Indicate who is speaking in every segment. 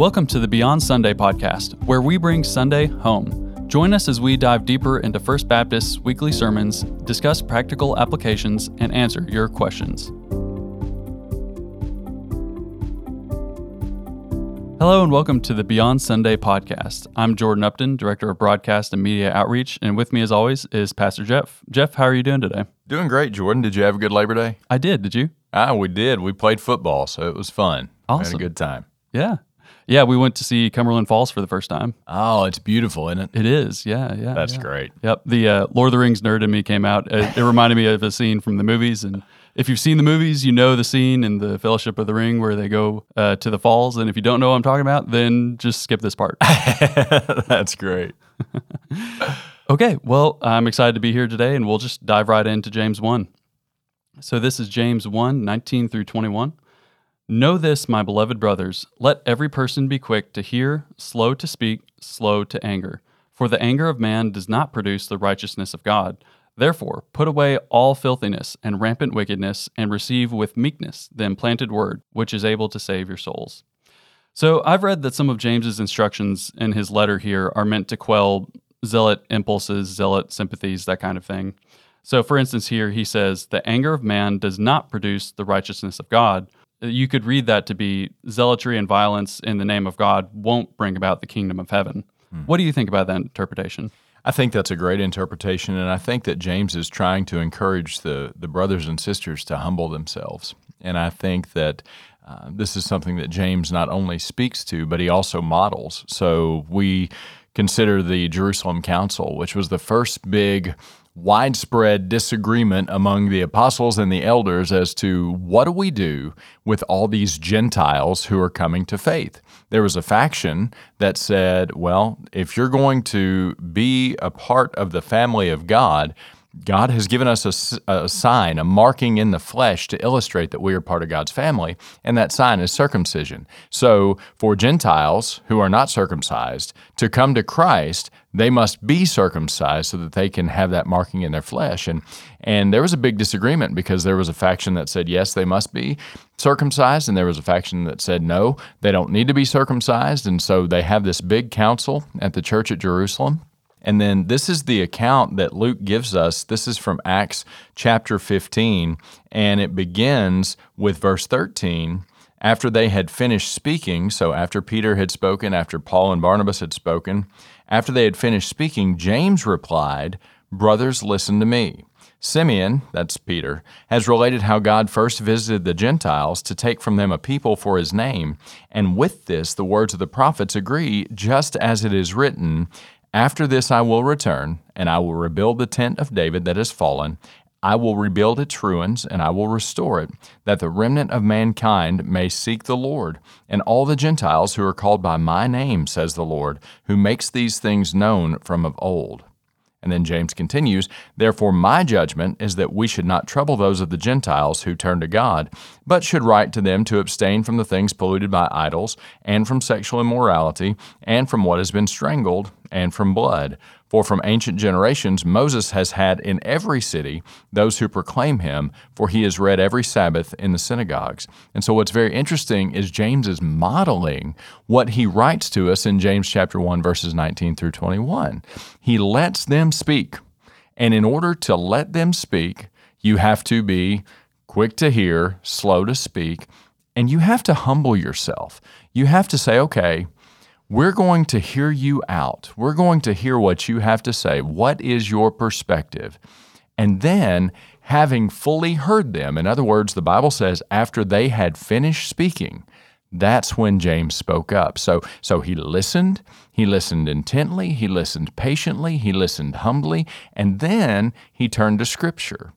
Speaker 1: Welcome to the Beyond Sunday podcast, where we bring Sunday home. Join us as we dive deeper into First Baptist's weekly sermons, discuss practical applications, and answer your questions. Hello and welcome to the Beyond Sunday podcast. I'm Jordan Upton, Director of Broadcast and Media Outreach, and with me as always is Pastor Jeff. Jeff, how are you doing today?
Speaker 2: Doing great, Jordan. Did you have a good Labor Day?
Speaker 1: I did. Did you?
Speaker 2: Ah, we did. We played football, so it was fun.
Speaker 1: Awesome.
Speaker 2: Had a good time.
Speaker 1: Yeah. Yeah, we went to see Cumberland Falls for the first time.
Speaker 2: Oh, it's beautiful, isn't it?
Speaker 1: It is. Yeah, yeah.
Speaker 2: That's
Speaker 1: yeah.
Speaker 2: great.
Speaker 1: Yep. The uh, Lord of the Rings nerd in me came out. It, it reminded me of a scene from the movies. And if you've seen the movies, you know the scene in the Fellowship of the Ring where they go uh, to the falls. And if you don't know what I'm talking about, then just skip this part.
Speaker 2: That's great.
Speaker 1: okay. Well, I'm excited to be here today, and we'll just dive right into James 1. So this is James 1 19 through 21. Know this, my beloved brothers, let every person be quick to hear, slow to speak, slow to anger. For the anger of man does not produce the righteousness of God. Therefore, put away all filthiness and rampant wickedness, and receive with meekness the implanted word, which is able to save your souls. So, I've read that some of James's instructions in his letter here are meant to quell zealot impulses, zealot sympathies, that kind of thing. So, for instance, here he says, The anger of man does not produce the righteousness of God you could read that to be zealotry and violence in the name of God won't bring about the kingdom of heaven. Hmm. What do you think about that interpretation?
Speaker 2: I think that's a great interpretation, and I think that James is trying to encourage the, the brothers and sisters to humble themselves. And I think that uh, this is something that James not only speaks to, but he also models. So we consider the Jerusalem Council, which was the first big widespread disagreement among the apostles and the elders as to what do we do with all these Gentiles who are coming to faith. There was a faction that said, well, if you're going to be a part of the family of God, God has given us a, a, sign, a marking in the flesh to illustrate that we are part of God's family, and that sign is circumcision. So, for Gentiles who are not circumcised to come to Christ, they must be circumcised so that they can have that marking in their flesh. And and there was a big disagreement because there was a faction that said yes, they must be circumcised, and there was a faction that said no, they don't need to be circumcised. And so they have this big council at the church at Jerusalem. And then this is the account that Luke gives us. This is from Acts chapter 15, and it begins with verse 13. After they had finished speaking, so after Peter had spoken, after Paul and Barnabas had spoken, after they had finished speaking, James replied, Brothers, listen to me. Simeon, that's Peter, has related how God first visited the Gentiles to take from them a people for his name, and with this the words of the prophets agree, just as it is written, after this I will return, and I will rebuild the tent of David that has fallen. I will rebuild its ruins, and I will restore it, that the remnant of mankind may seek the Lord, and all the Gentiles who are called by my name, says the Lord, who makes these things known from of old. And then James continues, Therefore, my judgment is that we should not trouble those of the Gentiles who turn to God, but should write to them to abstain from the things polluted by idols, and from sexual immorality, and from what has been strangled, and from blood. For from ancient generations Moses has had in every city those who proclaim him, for he is read every Sabbath in the synagogues. And so what's very interesting is James is modeling what he writes to us in James chapter 1 verses 19 through 21. He lets them speak. And in order to let them speak, you have to be quick to hear, slow to speak, and you have to humble yourself. You have to say, okay, we're going to hear you out. We're going to hear what you have to say. What is your perspective? And then, having fully heard them, in other words, the Bible says, after they had finished speaking, that's when James spoke up. So, so he listened, he listened intently, he listened patiently, he listened humbly, and then he turned to Scripture.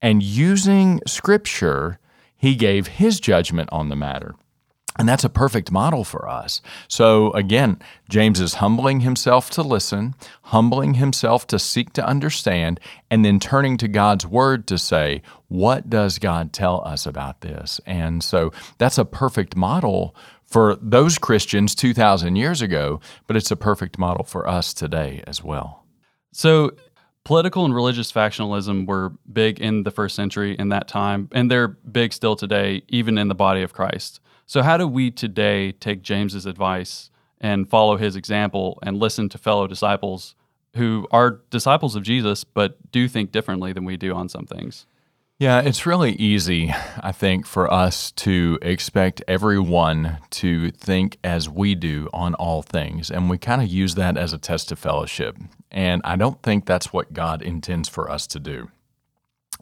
Speaker 2: And using Scripture, he gave his judgment on the matter. And that's a perfect model for us. So again, James is humbling himself to listen, humbling himself to seek to understand, and then turning to God's word to say, what does God tell us about this? And so that's a perfect model for those Christians 2,000 years ago, but it's a perfect model for us today as well.
Speaker 1: So political and religious factionalism were big in the first century in that time, and they're big still today, even in the body of Christ. So, how do we today take James's advice and follow his example and listen to fellow disciples who are disciples of Jesus but do think differently than we do on some things?
Speaker 2: Yeah, it's really easy, I think, for us to expect everyone to think as we do on all things. And we kind of use that as a test of fellowship. And I don't think that's what God intends for us to do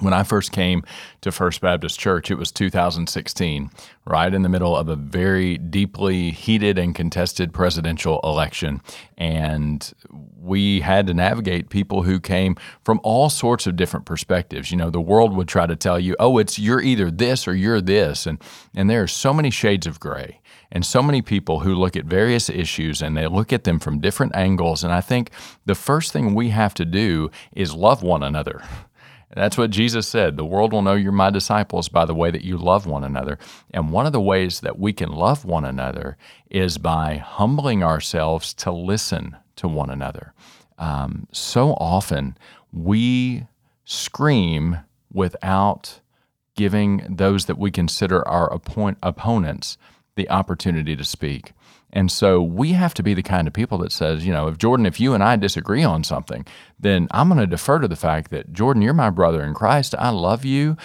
Speaker 2: when I first came to First Baptist Church, it was 2016, right in the middle of a very deeply heated and contested presidential election. And we had to navigate people who came from all sorts of different perspectives. You know, the world would try to tell you, oh, it's you're either this or you're this. And, and there are so many shades of gray and so many people who look at various issues and they look at them from different angles. And I think the first thing we have to do is love one another. That's what Jesus said. The world will know you're my disciples by the way that you love one another. And one of the ways that we can love one another is by humbling ourselves to listen to one another. Um, so often we scream without giving those that we consider our opponents the opportunity to speak. And so we have to be the kind of people that says, you know, if Jordan, if you and I disagree on something, then I'm going to defer to the fact that Jordan, you're my brother in Christ. I love you.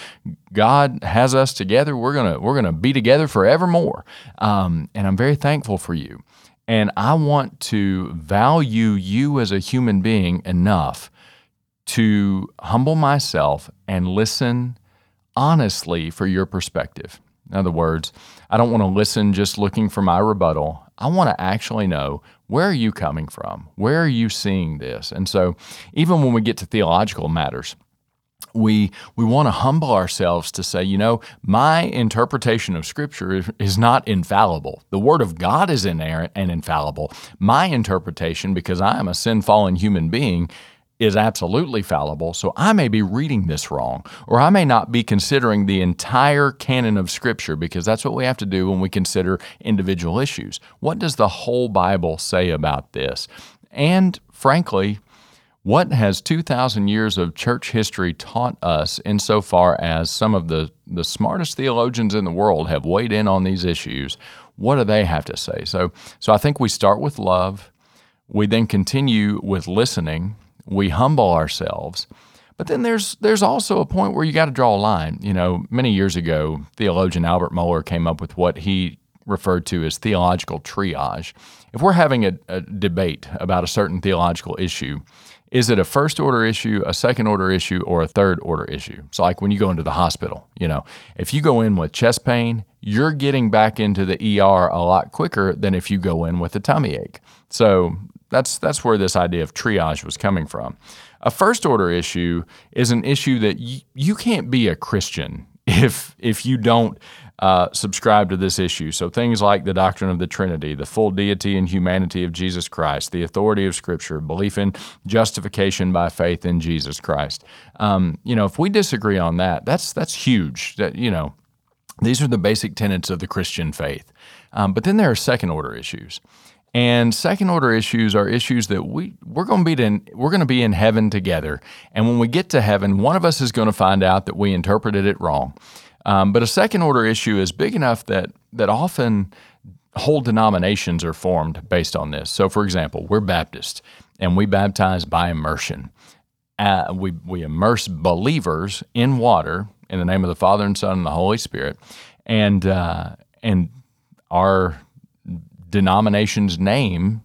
Speaker 2: God has us together. We're gonna we're gonna be together forevermore. Um, and I'm very thankful for you. And I want to value you as a human being enough to humble myself and listen honestly for your perspective. In other words, I don't want to listen just looking for my rebuttal. I want to actually know where are you coming from? Where are you seeing this? And so, even when we get to theological matters, we we want to humble ourselves to say, you know, my interpretation of Scripture is not infallible. The Word of God is inerrant and infallible. My interpretation, because I am a sin fallen human being, is absolutely fallible, so I may be reading this wrong, or I may not be considering the entire canon of Scripture, because that's what we have to do when we consider individual issues. What does the whole Bible say about this? And frankly, what has 2,000 years of church history taught us insofar as some of the, the smartest theologians in the world have weighed in on these issues? What do they have to say? So, so I think we start with love. We then continue with listening we humble ourselves. But then there's there's also a point where you got to draw a line. You know, many years ago, theologian Albert Mohler came up with what he referred to as theological triage. If we're having a, a debate about a certain theological issue, is it a first order issue, a second order issue, or a third order issue? So, like when you go into the hospital, you know, if you go in with chest pain, you're getting back into the ER a lot quicker than if you go in with a tummy ache. So, that's, that's where this idea of triage was coming from. A first order issue is an issue that y- you can't be a Christian if, if you don't uh, subscribe to this issue. So things like the doctrine of the Trinity, the full deity and humanity of Jesus Christ, the authority of Scripture, belief in justification by faith in Jesus Christ. Um, you know, if we disagree on that, that's that's huge. That you know, these are the basic tenets of the Christian faith. Um, but then there are second order issues. And second order issues are issues that we we're going to be in we're going to be in heaven together. And when we get to heaven, one of us is going to find out that we interpreted it wrong. Um, but a second order issue is big enough that that often whole denominations are formed based on this. So, for example, we're Baptist and we baptize by immersion. Uh, we we immerse believers in water in the name of the Father and Son and the Holy Spirit, and uh, and our denomination's name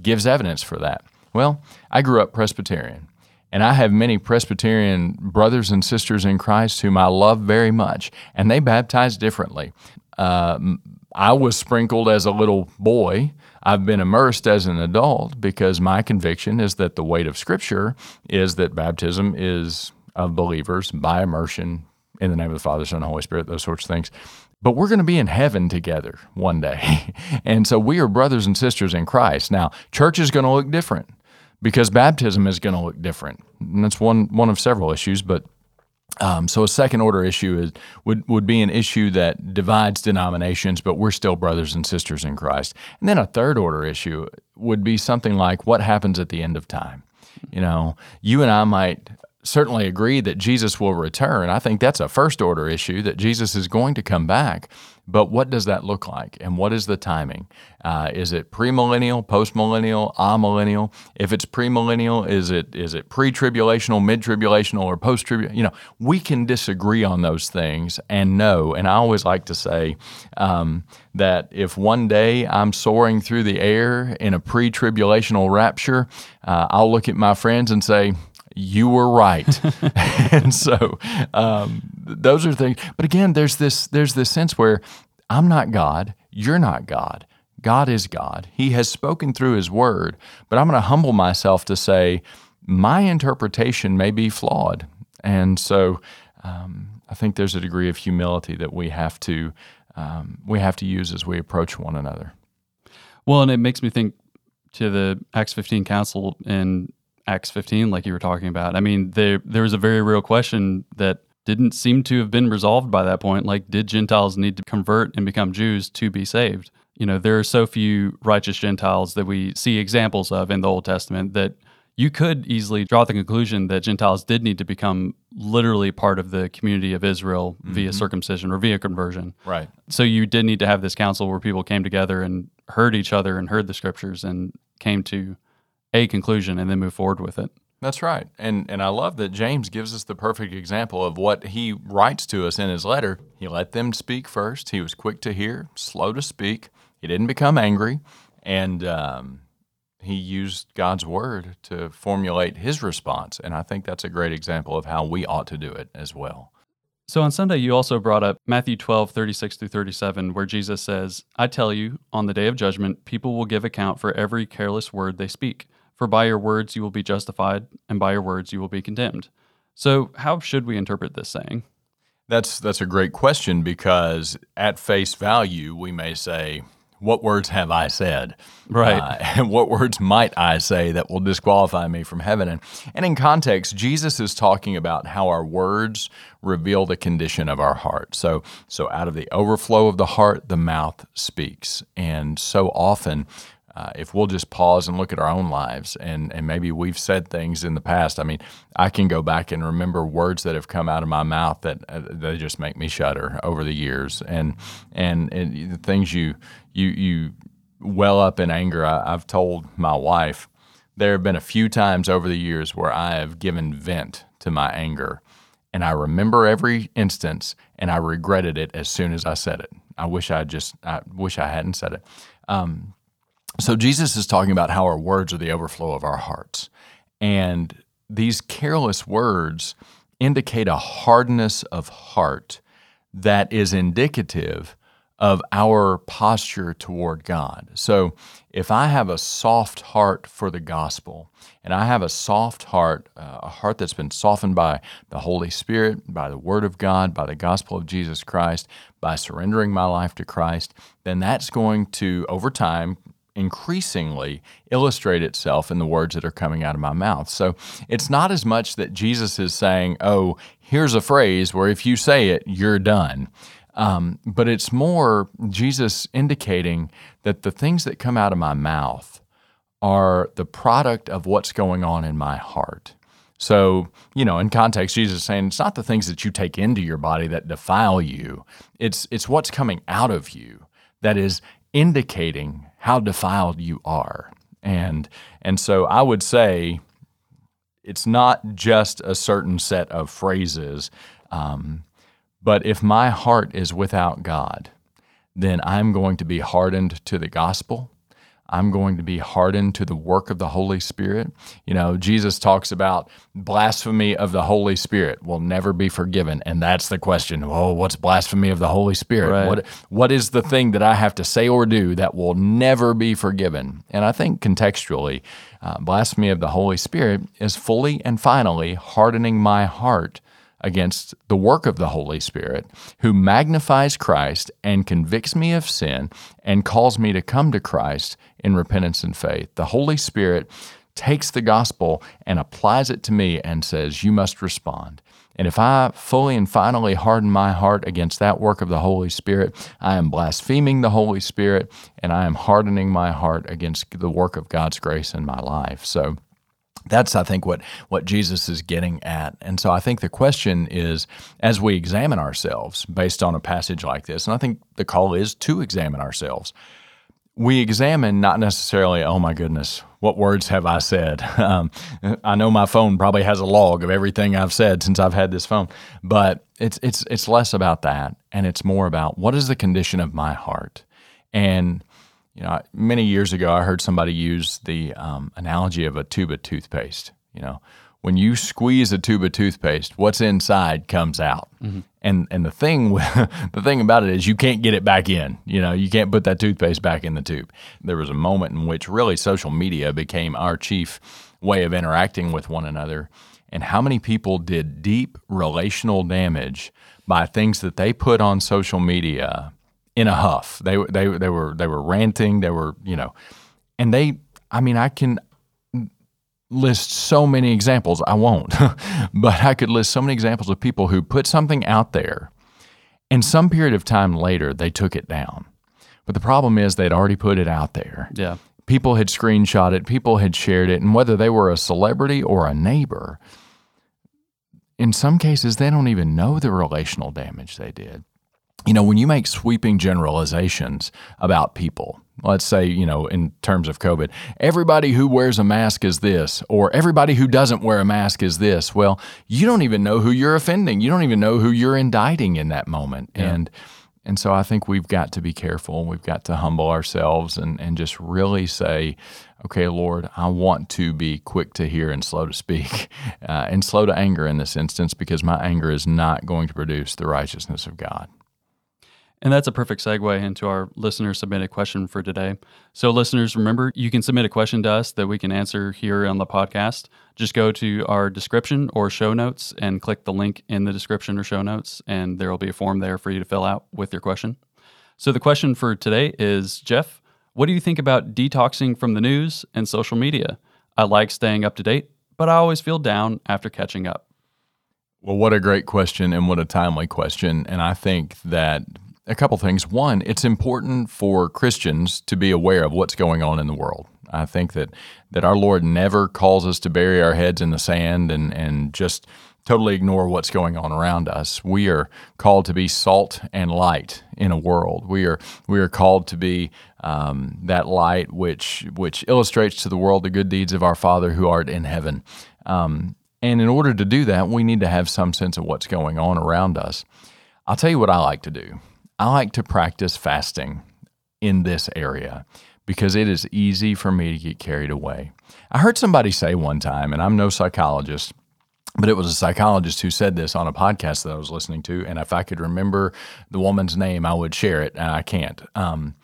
Speaker 2: gives evidence for that. Well, I grew up Presbyterian, and I have many Presbyterian brothers and sisters in Christ whom I love very much, and they baptize differently. Uh, I was sprinkled as a little boy. I've been immersed as an adult because my conviction is that the weight of Scripture is that baptism is of believers by immersion in the name of the Father, Son, and Holy Spirit, those sorts of things but we're going to be in heaven together one day. and so we are brothers and sisters in Christ. Now, church is going to look different because baptism is going to look different. And that's one, one of several issues, but um, so a second order issue is, would, would be an issue that divides denominations, but we're still brothers and sisters in Christ. And then a third order issue would be something like what happens at the end of time. You know, you and I might certainly agree that Jesus will return. I think that's a first order issue that Jesus is going to come back. But what does that look like? And what is the timing? Uh, is it premillennial, postmillennial, amillennial? If it's premillennial, is it is it pre-tribulational, mid-tribulational, or post-tribulational? You know, we can disagree on those things and know. And I always like to say um, that if one day I'm soaring through the air in a pre-tribulational rapture, uh, I'll look at my friends and say, you were right. and so um, those are things. But again, there's this there's this sense where I'm not God, you're not God. God is God. He has spoken through His Word, but I'm going to humble myself to say my interpretation may be flawed, and so um, I think there's a degree of humility that we have to um, we have to use as we approach one another.
Speaker 1: Well, and it makes me think to the Acts 15 council in Acts 15, like you were talking about. I mean, there there was a very real question that didn't seem to have been resolved by that point. Like, did Gentiles need to convert and become Jews to be saved? You know, there are so few righteous Gentiles that we see examples of in the Old Testament that you could easily draw the conclusion that Gentiles did need to become literally part of the community of Israel mm-hmm. via circumcision or via conversion.
Speaker 2: Right.
Speaker 1: So you did need to have this council where people came together and heard each other and heard the scriptures and came to a conclusion and then move forward with it.
Speaker 2: That's right. And and I love that James gives us the perfect example of what he writes to us in his letter. He let them speak first. He was quick to hear, slow to speak. He didn't become angry, and um, he used God's word to formulate his response. And I think that's a great example of how we ought to do it as well.
Speaker 1: So on Sunday, you also brought up Matthew 12, 36 through 37, where Jesus says, I tell you, on the day of judgment, people will give account for every careless word they speak. For by your words you will be justified, and by your words you will be condemned. So, how should we interpret this saying?
Speaker 2: That's that's a great question because at face value we may say, "What words have I said?"
Speaker 1: Right.
Speaker 2: Uh, and what words might I say that will disqualify me from heaven? And, and in context, Jesus is talking about how our words reveal the condition of our heart. So so out of the overflow of the heart, the mouth speaks. And so often uh, if we'll just pause and look at our own lives and, and maybe we've said things in the past. I mean, I can go back and remember words that have come out of my mouth that uh, they just make me shudder over the years, and and, and the things you you you well up in anger. I, I've told my wife there have been a few times over the years where I have given vent to my anger, and I remember every instance, and I regretted it as soon as I said it. I wish I just I wish I hadn't said it. Um, so Jesus is talking about how our words are the overflow of our hearts. And these careless words indicate a hardness of heart that is indicative of our posture toward God. So if I have a soft heart for the gospel, and I have a soft heart, uh, a heart that's been softened by the Holy Spirit, by the Word of God, by the gospel of Jesus Christ, by surrendering my life to Christ, then that's going to, over time, increasingly illustrate itself in the words that are coming out of my mouth. So it's not as much that Jesus is saying, oh, here's a phrase where if you say it, you're done. Um, but it's more Jesus indicating that the things that come out of my mouth are the product of what's going on in my heart. So, you know, in context, Jesus is saying it's not the things that you take into your body that defile you. It's it's what's coming out of you that is indicating how defiled you are. And and so I would say it's not just a certain set of phrases, um, but if my heart is without God, then I'm going to be hardened to the gospel. I'm going to be hardened to the work of the Holy Spirit. You know, Jesus talks about blasphemy of the Holy Spirit will never be forgiven. And that's the question. Oh, what's blasphemy of the Holy Spirit? Right. What what is the thing that I have to say or do that will never be forgiven? And I think contextually, uh, blasphemy of the Holy Spirit is fully and finally hardening my heart against the work of the Holy Spirit, who magnifies Christ and convicts me of sin and calls me to come to Christ in repentance and faith. The Holy Spirit takes the gospel and applies it to me and says, You must respond. And if I fully and finally harden my heart against that work of the Holy Spirit, I am blaspheming the Holy Spirit and I am hardening my heart against the work of God's grace in my life. So, That's, I think, what, what Jesus is getting at. And so I think the question is as we examine ourselves based on a passage like this, and I think the call is to examine ourselves, we examine not necessarily, oh my goodness, what words have I said? Um, I know my phone probably has a log of everything I've said since I've had this phone, but it's it's it's less about that, and it's more about what is the condition of my heart. And you know, many years ago, I heard somebody use the um, analogy of a tube of toothpaste. You know, when you squeeze a tube of toothpaste, what's inside comes out. Mm-hmm. And and the thing the thing about it is you can't get it back in. You know, you can't put that toothpaste back in the tube. There was a moment in which really social media became our chief way of interacting with one another. And how many people did deep relational damage by things that they put on social media in a huff. They they they were they were ranting, they were, you know, and they I mean, I can list so many examples. I won't, but I could list so many examples of people who put something out there and some period of time later they took it down. But the problem is they'd already put it out there.
Speaker 1: Yeah.
Speaker 2: People had screenshot it, people had shared it, and whether they were a celebrity or a neighbor, in some cases they don't even know the relational damage they did. You know, when you make sweeping generalizations about people, let's say, you know, in terms of COVID, everybody who wears a mask is this, or everybody who doesn't wear a mask is this. Well, you don't even know who you're offending. You don't even know who you're indicting in that moment. Yeah. And and so I think we've got to be careful. We've got to humble ourselves and, and just really say, okay, Lord, I want to be quick to hear and slow to speak uh, and slow to anger in this instance because my anger is not going to produce the righteousness of God.
Speaker 1: And that's a perfect segue into our listener submitted question for today. So, listeners, remember you can submit a question to us that we can answer here on the podcast. Just go to our description or show notes and click the link in the description or show notes, and there will be a form there for you to fill out with your question. So, the question for today is Jeff, what do you think about detoxing from the news and social media? I like staying up to date, but I always feel down after catching up.
Speaker 2: Well, what a great question and what a timely question. And I think that a couple things. One, it's important for Christians to be aware of what's going on in the world. I think that that our Lord never calls us to bury our heads in the sand and and just totally ignore what's going on around us. We are called to be salt and light in a world. We are we are called to be um, that light which which illustrates to the world the good deeds of our Father who art in heaven. Um, and in order to do that, we need to have some sense of what's going on around us. I'll tell you what I like to do. I like to practice fasting in this area because it is easy for me to get carried away. I heard somebody say one time, and I'm no psychologist, but it was a psychologist who said this on a podcast that I was listening to. And if I could remember the woman's name, I would share it, and I can't. Um,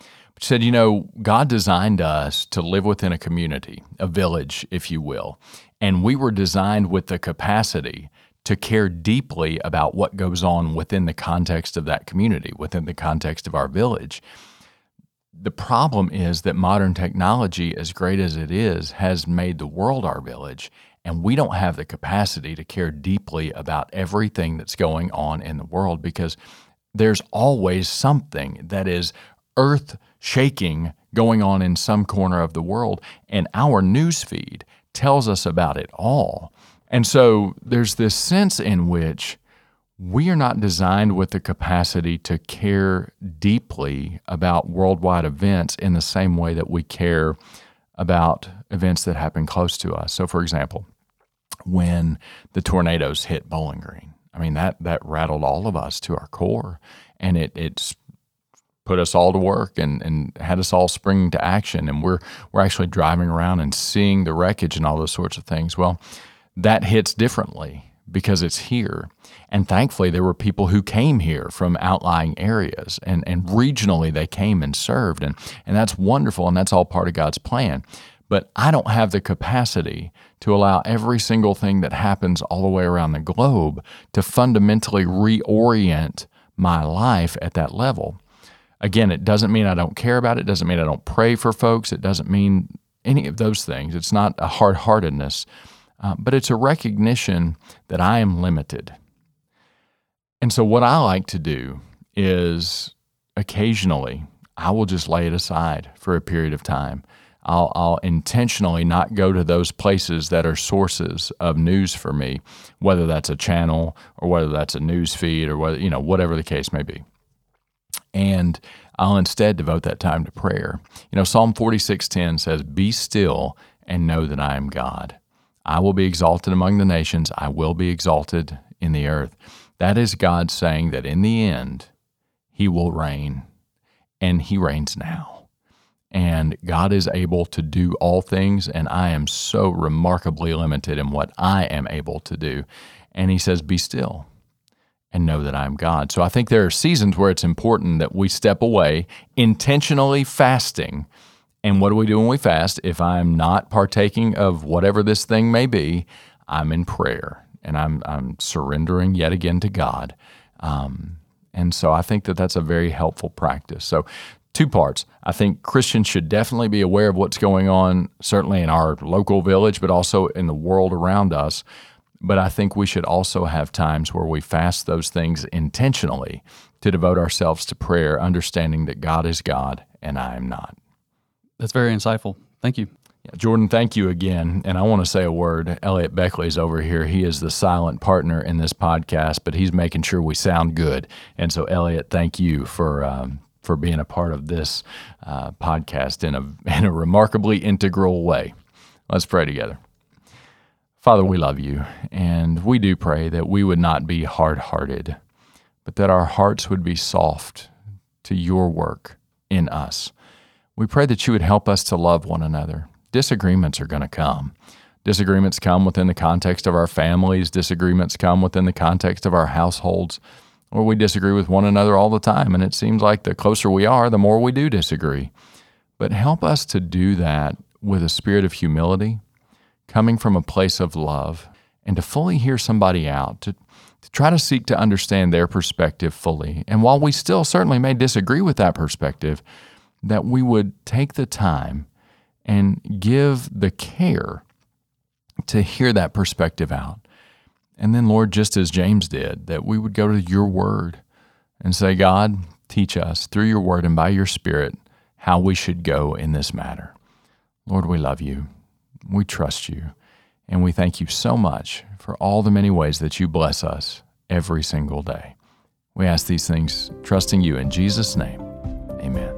Speaker 2: said, You know, God designed us to live within a community, a village, if you will. And we were designed with the capacity to care deeply about what goes on within the context of that community, within the context of our village. The problem is that modern technology, as great as it is, has made the world our village, and we don't have the capacity to care deeply about everything that's going on in the world because there's always something that is earth shaking going on in some corner of the world, and our newsfeed tells us about it all. And so there's this sense in which we are not designed with the capacity to care deeply about worldwide events in the same way that we care about events that happen close to us. So, for example, when the tornadoes hit Bowling Green, I mean that that rattled all of us to our core, and it it's put us all to work and, and had us all springing to action. And we're we're actually driving around and seeing the wreckage and all those sorts of things. Well, that hits differently because it's here. And thankfully, there were people who came here from outlying areas and, and regionally they came and served. And, and that's wonderful and that's all part of God's plan. But I don't have the capacity to allow every single thing that happens all the way around the globe to fundamentally reorient my life at that level. Again, it doesn't mean I don't care about it. It doesn't mean I don't pray for folks. It doesn't mean any of those things. It's not a hard heartedness uh, but it's a recognition that I am limited. And so, what I like to do is occasionally I will just lay it aside for a period of time. I'll, I'll intentionally not go to those places that are sources of news for me, whether that's a channel or whether that's a news feed or whether, you know, whatever the case may be. And I'll instead devote that time to prayer. You know, Psalm 46:10 says, "Be still and know that I am God. I will be exalted among the nations, I will be exalted in the earth." That is God saying that in the end, he will reign, and he reigns now and God is able to do all things, and I am so remarkably limited in what I am able to do. And He says, Be still and know that I am God. So I think there are seasons where it's important that we step away, intentionally fasting. And what do we do when we fast? If I'm not partaking of whatever this thing may be, I'm in prayer and I'm, I'm surrendering yet again to God. Um, and so I think that that's a very helpful practice. So two parts. I think Christians should definitely be aware of what's going on, certainly in our local village, but also in the world around us. But I think we should also have times where we fast those things intentionally to devote ourselves to prayer, understanding that God is God and I am not.
Speaker 1: That's very insightful. Thank you.
Speaker 2: Jordan, thank you again. And I want to say a word. Elliot Beckley's over here. He is the silent partner in this podcast, but he's making sure we sound good. And so, Elliot, thank you for um, for being a part of this uh, podcast in a, in a remarkably integral way. Let's pray together. Father, we love you, and we do pray that we would not be hard hearted, but that our hearts would be soft to your work in us. We pray that you would help us to love one another. Disagreements are going to come. Disagreements come within the context of our families, disagreements come within the context of our households or we disagree with one another all the time. And it seems like the closer we are, the more we do disagree. But help us to do that with a spirit of humility, coming from a place of love, and to fully hear somebody out, to, to try to seek to understand their perspective fully. And while we still certainly may disagree with that perspective, that we would take the time and give the care to hear that perspective out and then, Lord, just as James did, that we would go to your word and say, God, teach us through your word and by your spirit how we should go in this matter. Lord, we love you. We trust you. And we thank you so much for all the many ways that you bless us every single day. We ask these things trusting you in Jesus' name. Amen.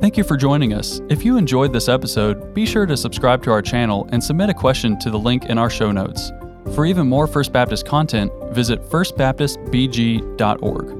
Speaker 1: Thank you for joining us. If you enjoyed this episode, be sure to subscribe to our channel and submit a question to the link in our show notes. For even more First Baptist content, visit firstbaptistbg.org.